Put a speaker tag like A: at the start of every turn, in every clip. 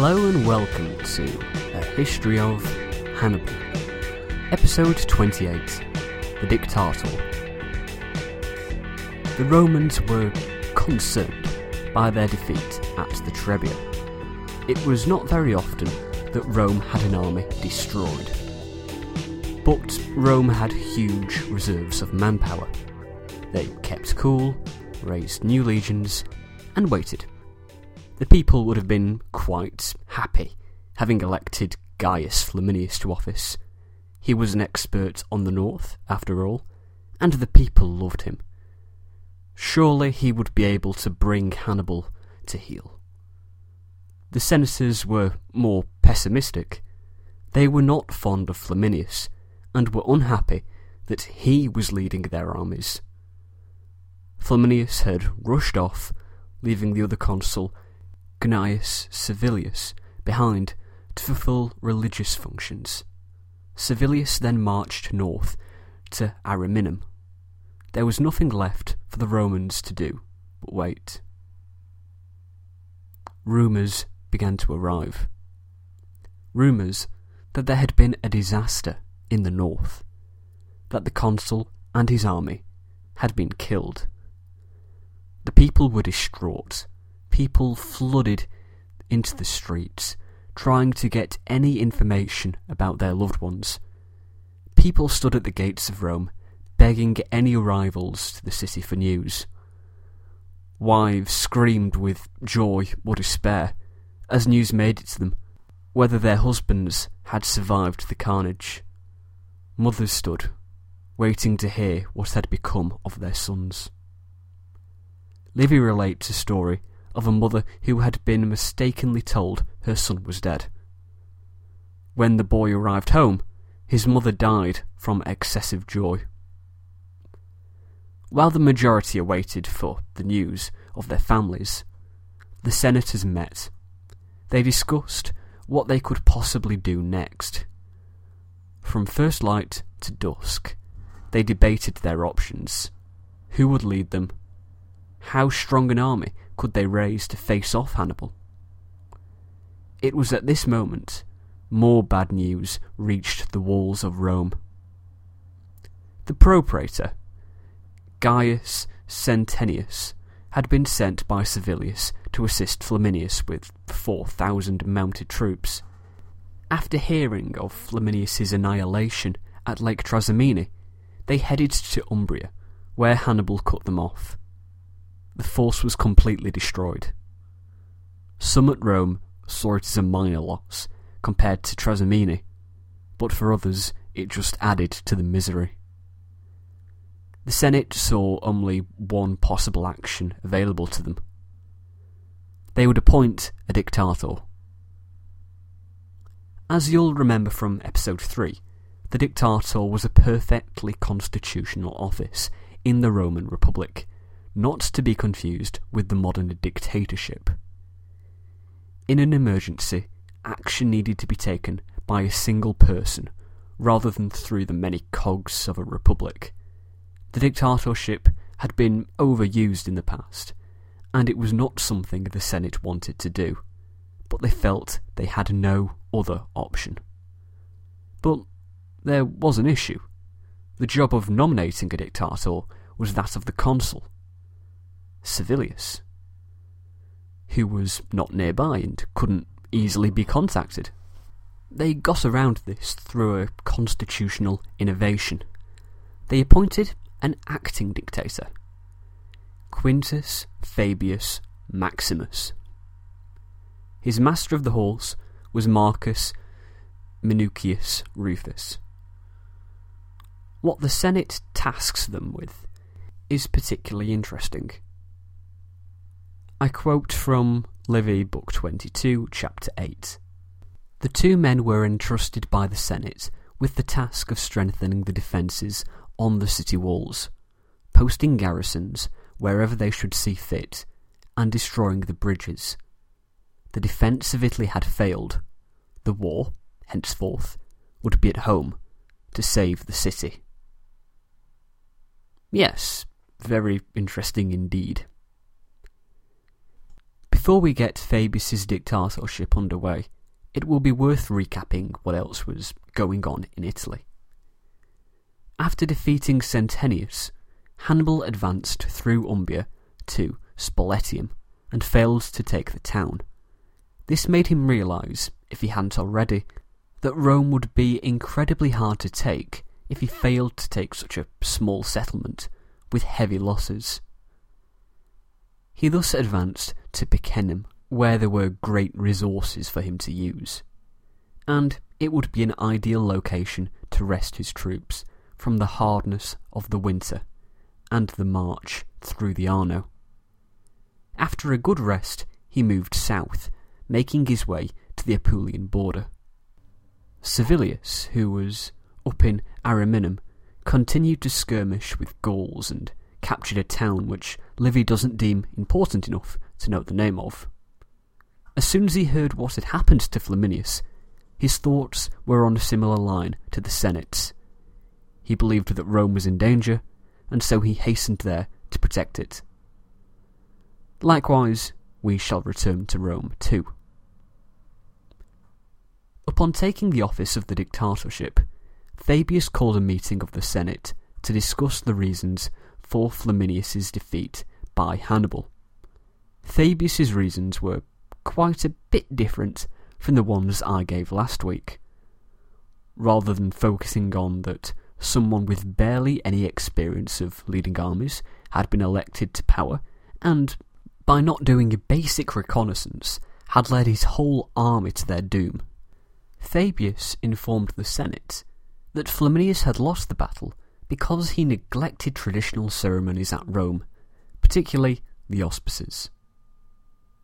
A: Hello and welcome to A History of Hannibal, Episode 28 The Dictator. The Romans were concerned by their defeat at the Trebia. It was not very often that Rome had an army destroyed. But Rome had huge reserves of manpower. They kept cool, raised new legions, and waited. The people would have been quite happy having elected Gaius Flaminius to office. He was an expert on the north, after all, and the people loved him. Surely he would be able to bring Hannibal to heel. The senators were more pessimistic. They were not fond of Flaminius, and were unhappy that he was leading their armies. Flaminius had rushed off, leaving the other consul, Gnaeus Servilius, behind to fulfill religious functions. Servilius then marched north to Ariminum. There was nothing left for the Romans to do but wait. Rumours began to arrive. Rumours that there had been a disaster in the north, that the consul and his army had been killed. The people were distraught. People flooded into the streets, trying to get any information about their loved ones. People stood at the gates of Rome, begging any arrivals to the city for news. Wives screamed with joy or despair as news made it to them whether their husbands had survived the carnage. Mothers stood, waiting to hear what had become of their sons. Livy relates a story of a mother who had been mistakenly told her son was dead. When the boy arrived home, his mother died from excessive joy. While the majority awaited for the news of their families, the senators met. They discussed what they could possibly do next. From first light to dusk, they debated their options. Who would lead them? How strong an army could they raise to face off Hannibal? It was at this moment more bad news reached the walls of Rome. The propraetor, Gaius Centenius, had been sent by Servilius to assist Flaminius with 4,000 mounted troops. After hearing of Flaminius's annihilation at Lake Trasimene, they headed to Umbria, where Hannibal cut them off. The force was completely destroyed. Some at Rome saw it as a minor loss compared to Trasimene, but for others it just added to the misery. The Senate saw only one possible action available to them. They would appoint a dictator. As you'll remember from episode 3, the dictator was a perfectly constitutional office in the Roman Republic, not to be confused with the modern dictatorship. In an emergency, action needed to be taken by a single person rather than through the many cogs of a republic. The dictatorship had been overused in the past, and it was not something the Senate wanted to do, but they felt they had no other option. But there was an issue. The job of nominating a dictator was that of the consul, Servilius, who was not nearby and couldn't easily be contacted. They got around this through a constitutional innovation. They appointed an acting dictator, Quintus Fabius Maximus. His master of the horse was Marcus Minucius Rufus. What the Senate tasks them with is particularly interesting. I quote from Livy, Book 22, Chapter 8. The two men were entrusted by the Senate with the task of strengthening the defences on the city walls, posting garrisons wherever they should see fit, and destroying the bridges. The defence of Italy had failed. The war, henceforth, would be at home to save the city. Yes, very interesting indeed. Before we get Fabius's dictatorship underway, it will be worth recapping what else was going on in Italy. After defeating Centenius, Hannibal advanced through Umbria to Spoletium and failed to take the town. This made him realise, if he hadn't already, that Rome would be incredibly hard to take if he failed to take such a small settlement with heavy losses. He thus advanced to Picenum, where there were great resources for him to use, and it would be an ideal location to rest his troops from the hardness of the winter and the march through the Arno. After a good rest, he moved south, making his way to the Apulian border. Servilius, who was up in Ariminum, continued to skirmish with Gauls and captured a town which Livy doesn't deem important enough to note the name of. As soon as he heard what had happened to Flaminius, his thoughts were on a similar line to the Senate's. He believed that Rome was in danger, and so he hastened there to protect it. Likewise, we shall return to Rome too. Upon taking the office of the dictatorship, Fabius called a meeting of the Senate to discuss the reasons for Flaminius's defeat by Hannibal. Fabius's reasons were quite a bit different from the ones I gave last week. Rather than focusing on that someone with barely any experience of leading armies had been elected to power, and by not doing a basic reconnaissance, had led his whole army to their doom. Fabius informed the Senate that Flaminius had lost the battle because he neglected traditional ceremonies at Rome, particularly the auspices.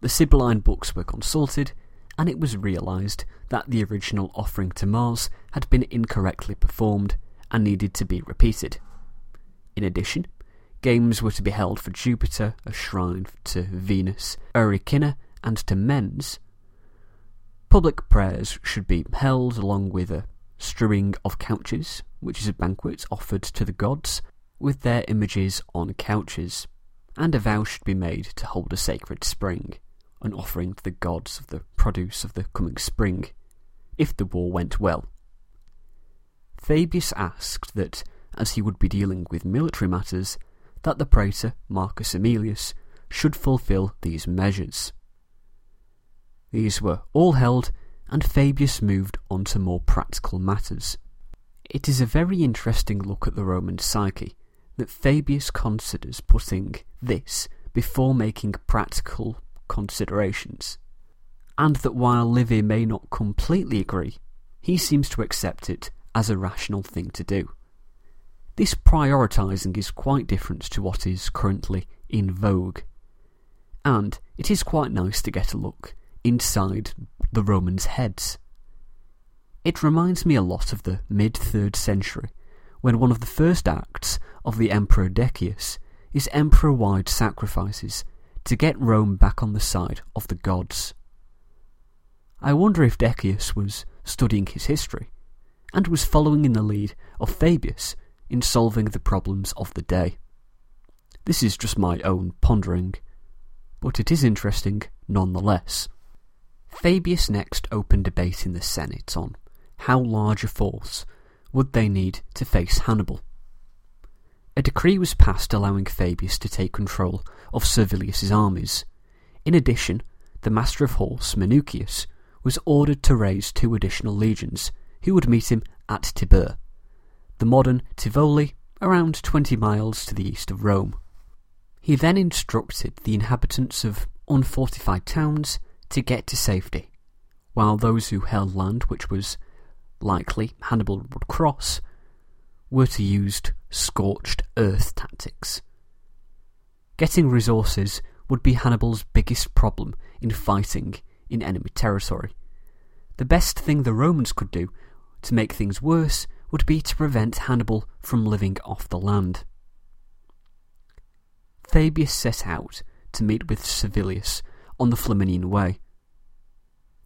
A: The Sibylline books were consulted, and it was realised that the original offering to Mars had been incorrectly performed and needed to be repeated. In addition, games were to be held for Jupiter, a shrine to Venus, Erycina, and to Mens. Public prayers should be held along with a strewing of couches, which is a banquet offered to the gods, with their images on couches, and a vow should be made to hold a sacred spring, an offering to the gods of the produce of the coming spring, if the war went well. Fabius asked that, as he would be dealing with military matters, that the praetor, Marcus Aemilius, should fulfil these measures. These were all held, and Fabius moved on to more practical matters. It is a very interesting look at the Roman psyche that Fabius considers putting this before making practical considerations, and that while Livy may not completely agree, he seems to accept it as a rational thing to do. This prioritising is quite different to what is currently in vogue, and it is quite nice to get a look inside the Romans' heads. It reminds me a lot of the mid 3rd century, when one of the first acts of the Emperor Decius is emperor wide sacrifices to get Rome back on the side of the gods. I wonder if Decius was studying his history and was following in the lead of Fabius in solving the problems of the day. This is just my own pondering, but it is interesting nonetheless. Fabius next opened debate in the Senate on how large a force would they need to face Hannibal. A decree was passed allowing Fabius to take control of Servilius's armies. In addition, the master of horse, Minucius, was ordered to raise two additional legions who would meet him at Tibur, the modern Tivoli, around 20 miles to the east of Rome. He then instructed the inhabitants of unfortified towns to get to safety, while those who held land which was likely Hannibal would cross were to use scorched earth tactics. Getting resources would be Hannibal's biggest problem in fighting in enemy territory. The best thing the Romans could do to make things worse would be to prevent Hannibal from living off the land. Fabius set out to meet with Servilius on the Flaminian Way.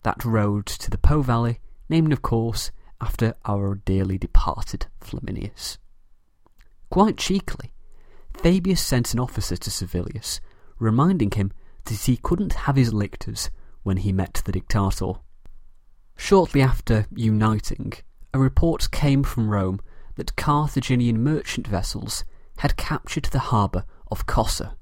A: That road to the Po Valley, named of course after our dearly departed Flaminius. Quite cheekily, Fabius sent an officer to Servilius, reminding him that he couldn't have his lictors when he met the dictator. Shortly after uniting, a report came from Rome that Carthaginian merchant vessels had captured the harbour of Cossa.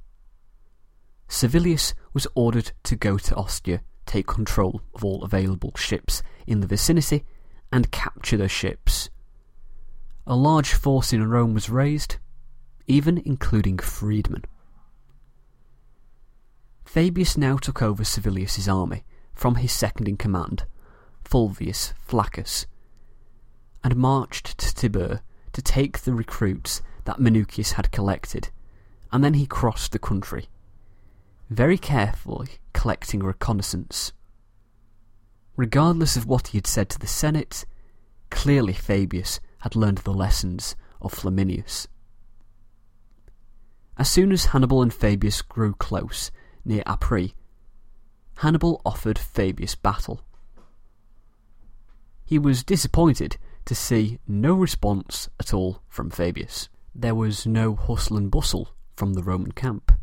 A: Servilius was ordered to go to Ostia, take control of all available ships in the vicinity, and capture the ships. A large force in Rome was raised, even including freedmen. Fabius now took over Servilius's army from his second in command, Fulvius Flaccus, and marched to Tibur to take the recruits that Minucius had collected, and then he crossed the country, very carefully collecting reconnaissance. Regardless of what he had said to the Senate, clearly Fabius had learned the lessons of Flaminius. As soon as Hannibal and Fabius grew close, near Arpi, Hannibal offered Fabius battle. He was disappointed to see no response at all from Fabius. There was no hustle and bustle from the Roman camp.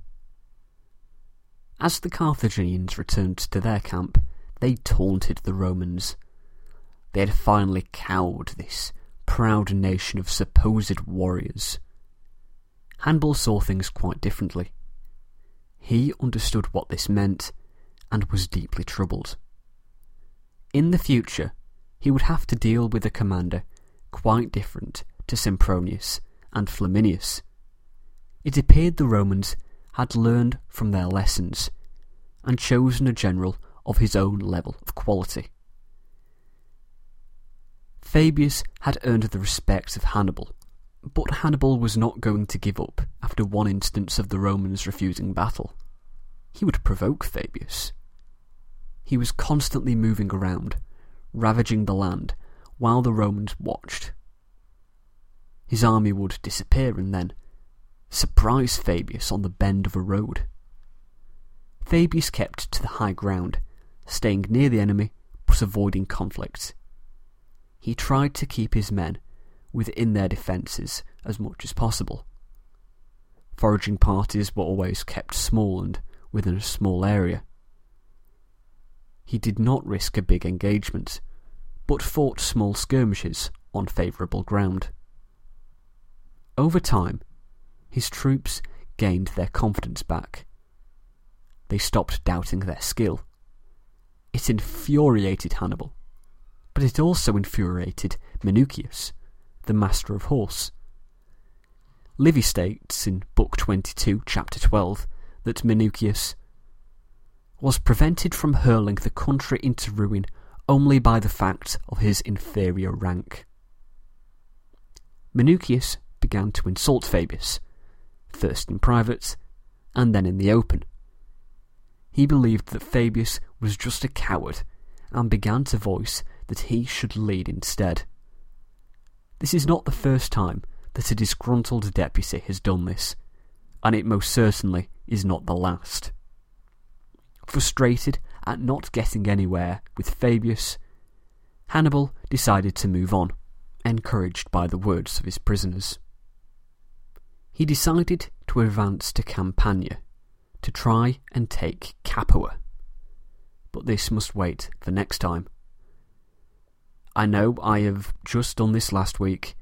A: As the Carthaginians returned to their camp, they taunted the Romans. They had finally cowed this proud nation of supposed warriors. Hannibal saw things quite differently. He understood what this meant and was deeply troubled. In the future, he would have to deal with a commander quite different to Sempronius and Flaminius. It appeared the Romans had learned from their lessons and chosen a general of his own level of quality. Fabius had earned the respect of Hannibal but Hannibal was not going to give up after one instance of the Romans refusing battle. He would provoke Fabius. He was constantly moving around, ravaging the land, while the Romans watched. His army would disappear and then surprise Fabius on the bend of a road. Fabius kept to the high ground, staying near the enemy but avoiding conflict. He tried to keep his men within their defences as much as possible. Foraging parties were always kept small and within a small area. He did not risk a big engagement, but fought small skirmishes on favourable ground. Over time, his troops gained their confidence back. They stopped doubting their skill. It infuriated Hannibal, but it also infuriated Minucius, the master of horse. Livy states in Book 22, Chapter 12, that Minucius was prevented from hurling the country into ruin only by the fact of his inferior rank. Minucius began to insult Fabius, first in private and then in the open. He believed that Fabius was just a coward and began to voice that he should lead instead. This is not the first time that a disgruntled deputy has done this, and it most certainly is not the last. Frustrated at not getting anywhere with Fabius, Hannibal decided to move on, encouraged by the words of his prisoners. He decided to advance to Campania to try and take Capua. But this must wait for next time. I know I have just done this last week,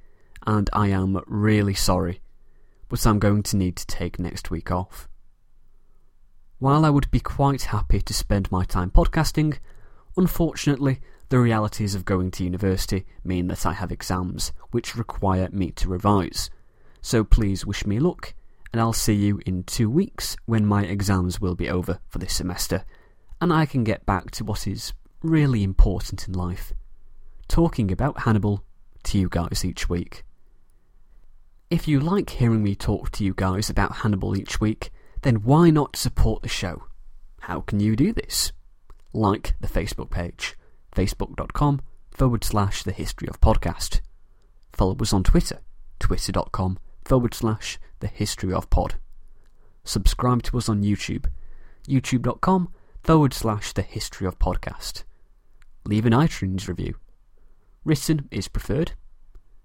A: and I am really sorry, but I'm going to need to take next week off. While I would be quite happy to spend my time podcasting, unfortunately, the realities of going to university mean that I have exams which require me to revise. So please wish me luck, and I'll see you in two weeks when my exams will be over for this semester, and I can get back to what is really important in life talking about Hannibal to you guys each week. If you like hearing me talk to you guys about Hannibal each week, then why not support the show? How can you do this? Like the Facebook page, facebook.com forward slash the history of podcast. Follow us on Twitter, twitter.com forward slash the history of pod. Subscribe to us on YouTube, youtube.com forward slash the history of podcast. Leave an iTunes review Written is preferred.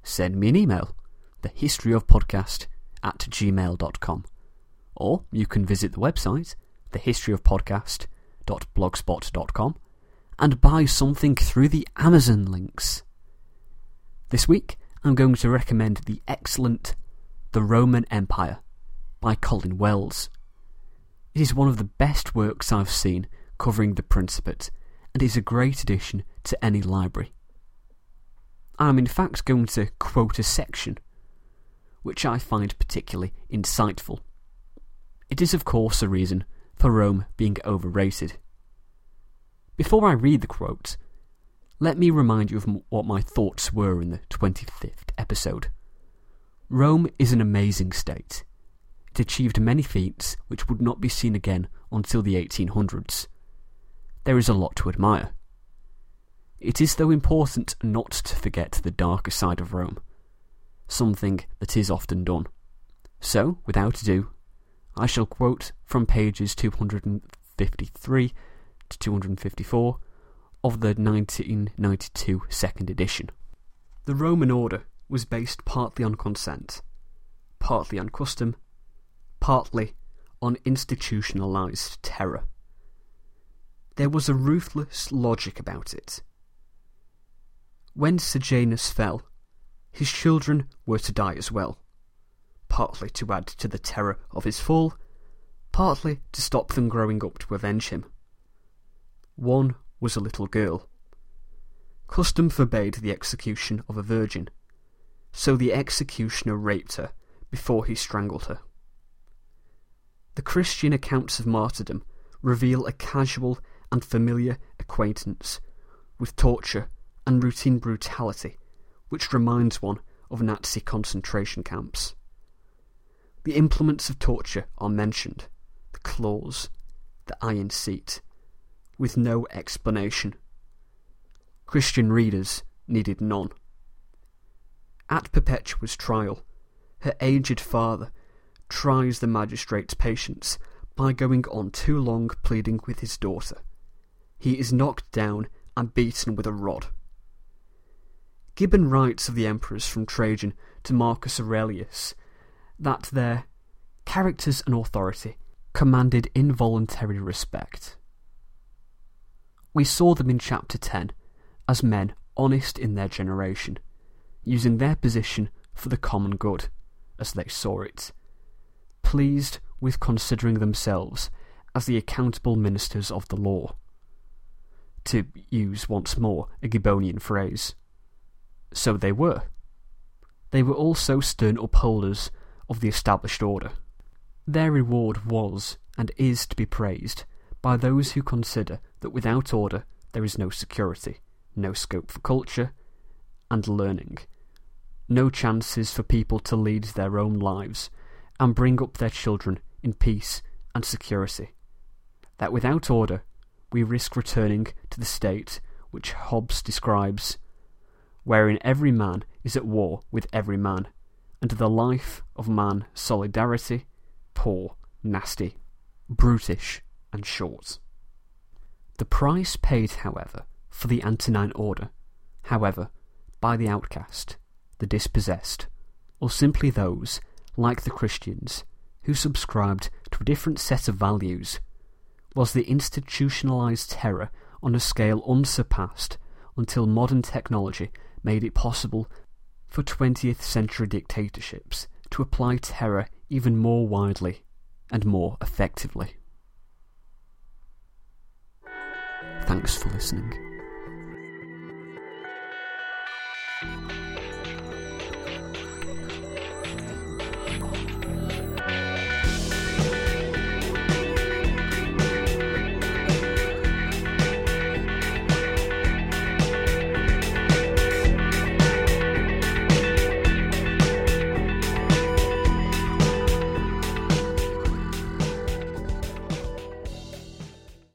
A: Send me an email, thehistoryofpodcast at gmail.com. Or you can visit the website, thehistoryofpodcast.blogspot.com and buy something through the Amazon links. This week, I'm going to recommend the excellent The Roman Empire by Colin Wells. It is one of the best works I've seen covering the Principate and is a great addition to any library. I'm in fact going to quote a section which I find particularly insightful. It is, of course, a reason for Rome being overrated. Before I read the quote, let me remind you of what my thoughts were in the 25th episode. Rome is an amazing state. It achieved many feats which would not be seen again until the 1800s. There is a lot to admire. It is, though, important not to forget the darker side of Rome, something that is often done. So, without ado, I shall quote from pages 253 to 254 of the 1992 second edition. The Roman order was based partly on consent, partly on custom, partly on institutionalized terror. There was a ruthless logic about it. When Sejanus fell, his children were to die as well, partly to add to the terror of his fall, partly to stop them growing up to avenge him. One was a little girl. Custom forbade the execution of a virgin, so the executioner raped her before he strangled her. The Christian accounts of martyrdom reveal a casual and familiar acquaintance with torture and routine brutality which reminds one of Nazi concentration camps. The implements of torture are mentioned the claws, the iron seat, with no explanation. Christian readers needed none. At Perpetua's trial, her aged father tries the magistrate's patience by going on too long pleading with his daughter. He is knocked down and beaten with a rod. Gibbon writes of the emperors from Trajan to Marcus Aurelius that their characters and authority commanded involuntary respect. We saw them in chapter 10 as men honest in their generation, using their position for the common good, as they saw it, pleased with considering themselves as the accountable ministers of the law. To use once more a Gibbonian phrase. So they were. They were also stern upholders of the established order. Their reward was, and is to be praised, by those who consider that without order there is no security, no scope for culture and learning, no chances for people to lead their own lives and bring up their children in peace and security. That without order we risk returning to the state which Hobbes describes wherein every man is at war with every man, and the life of man solidarity, poor, nasty, brutish, and short. The price paid, however, for the Antonine Order, however, by the outcast, the dispossessed, or simply those, like the Christians, who subscribed to a different set of values, was the institutionalized terror on a scale unsurpassed until modern technology made it possible for 20th century dictatorships to apply terror even more widely and more effectively. Thanks for listening.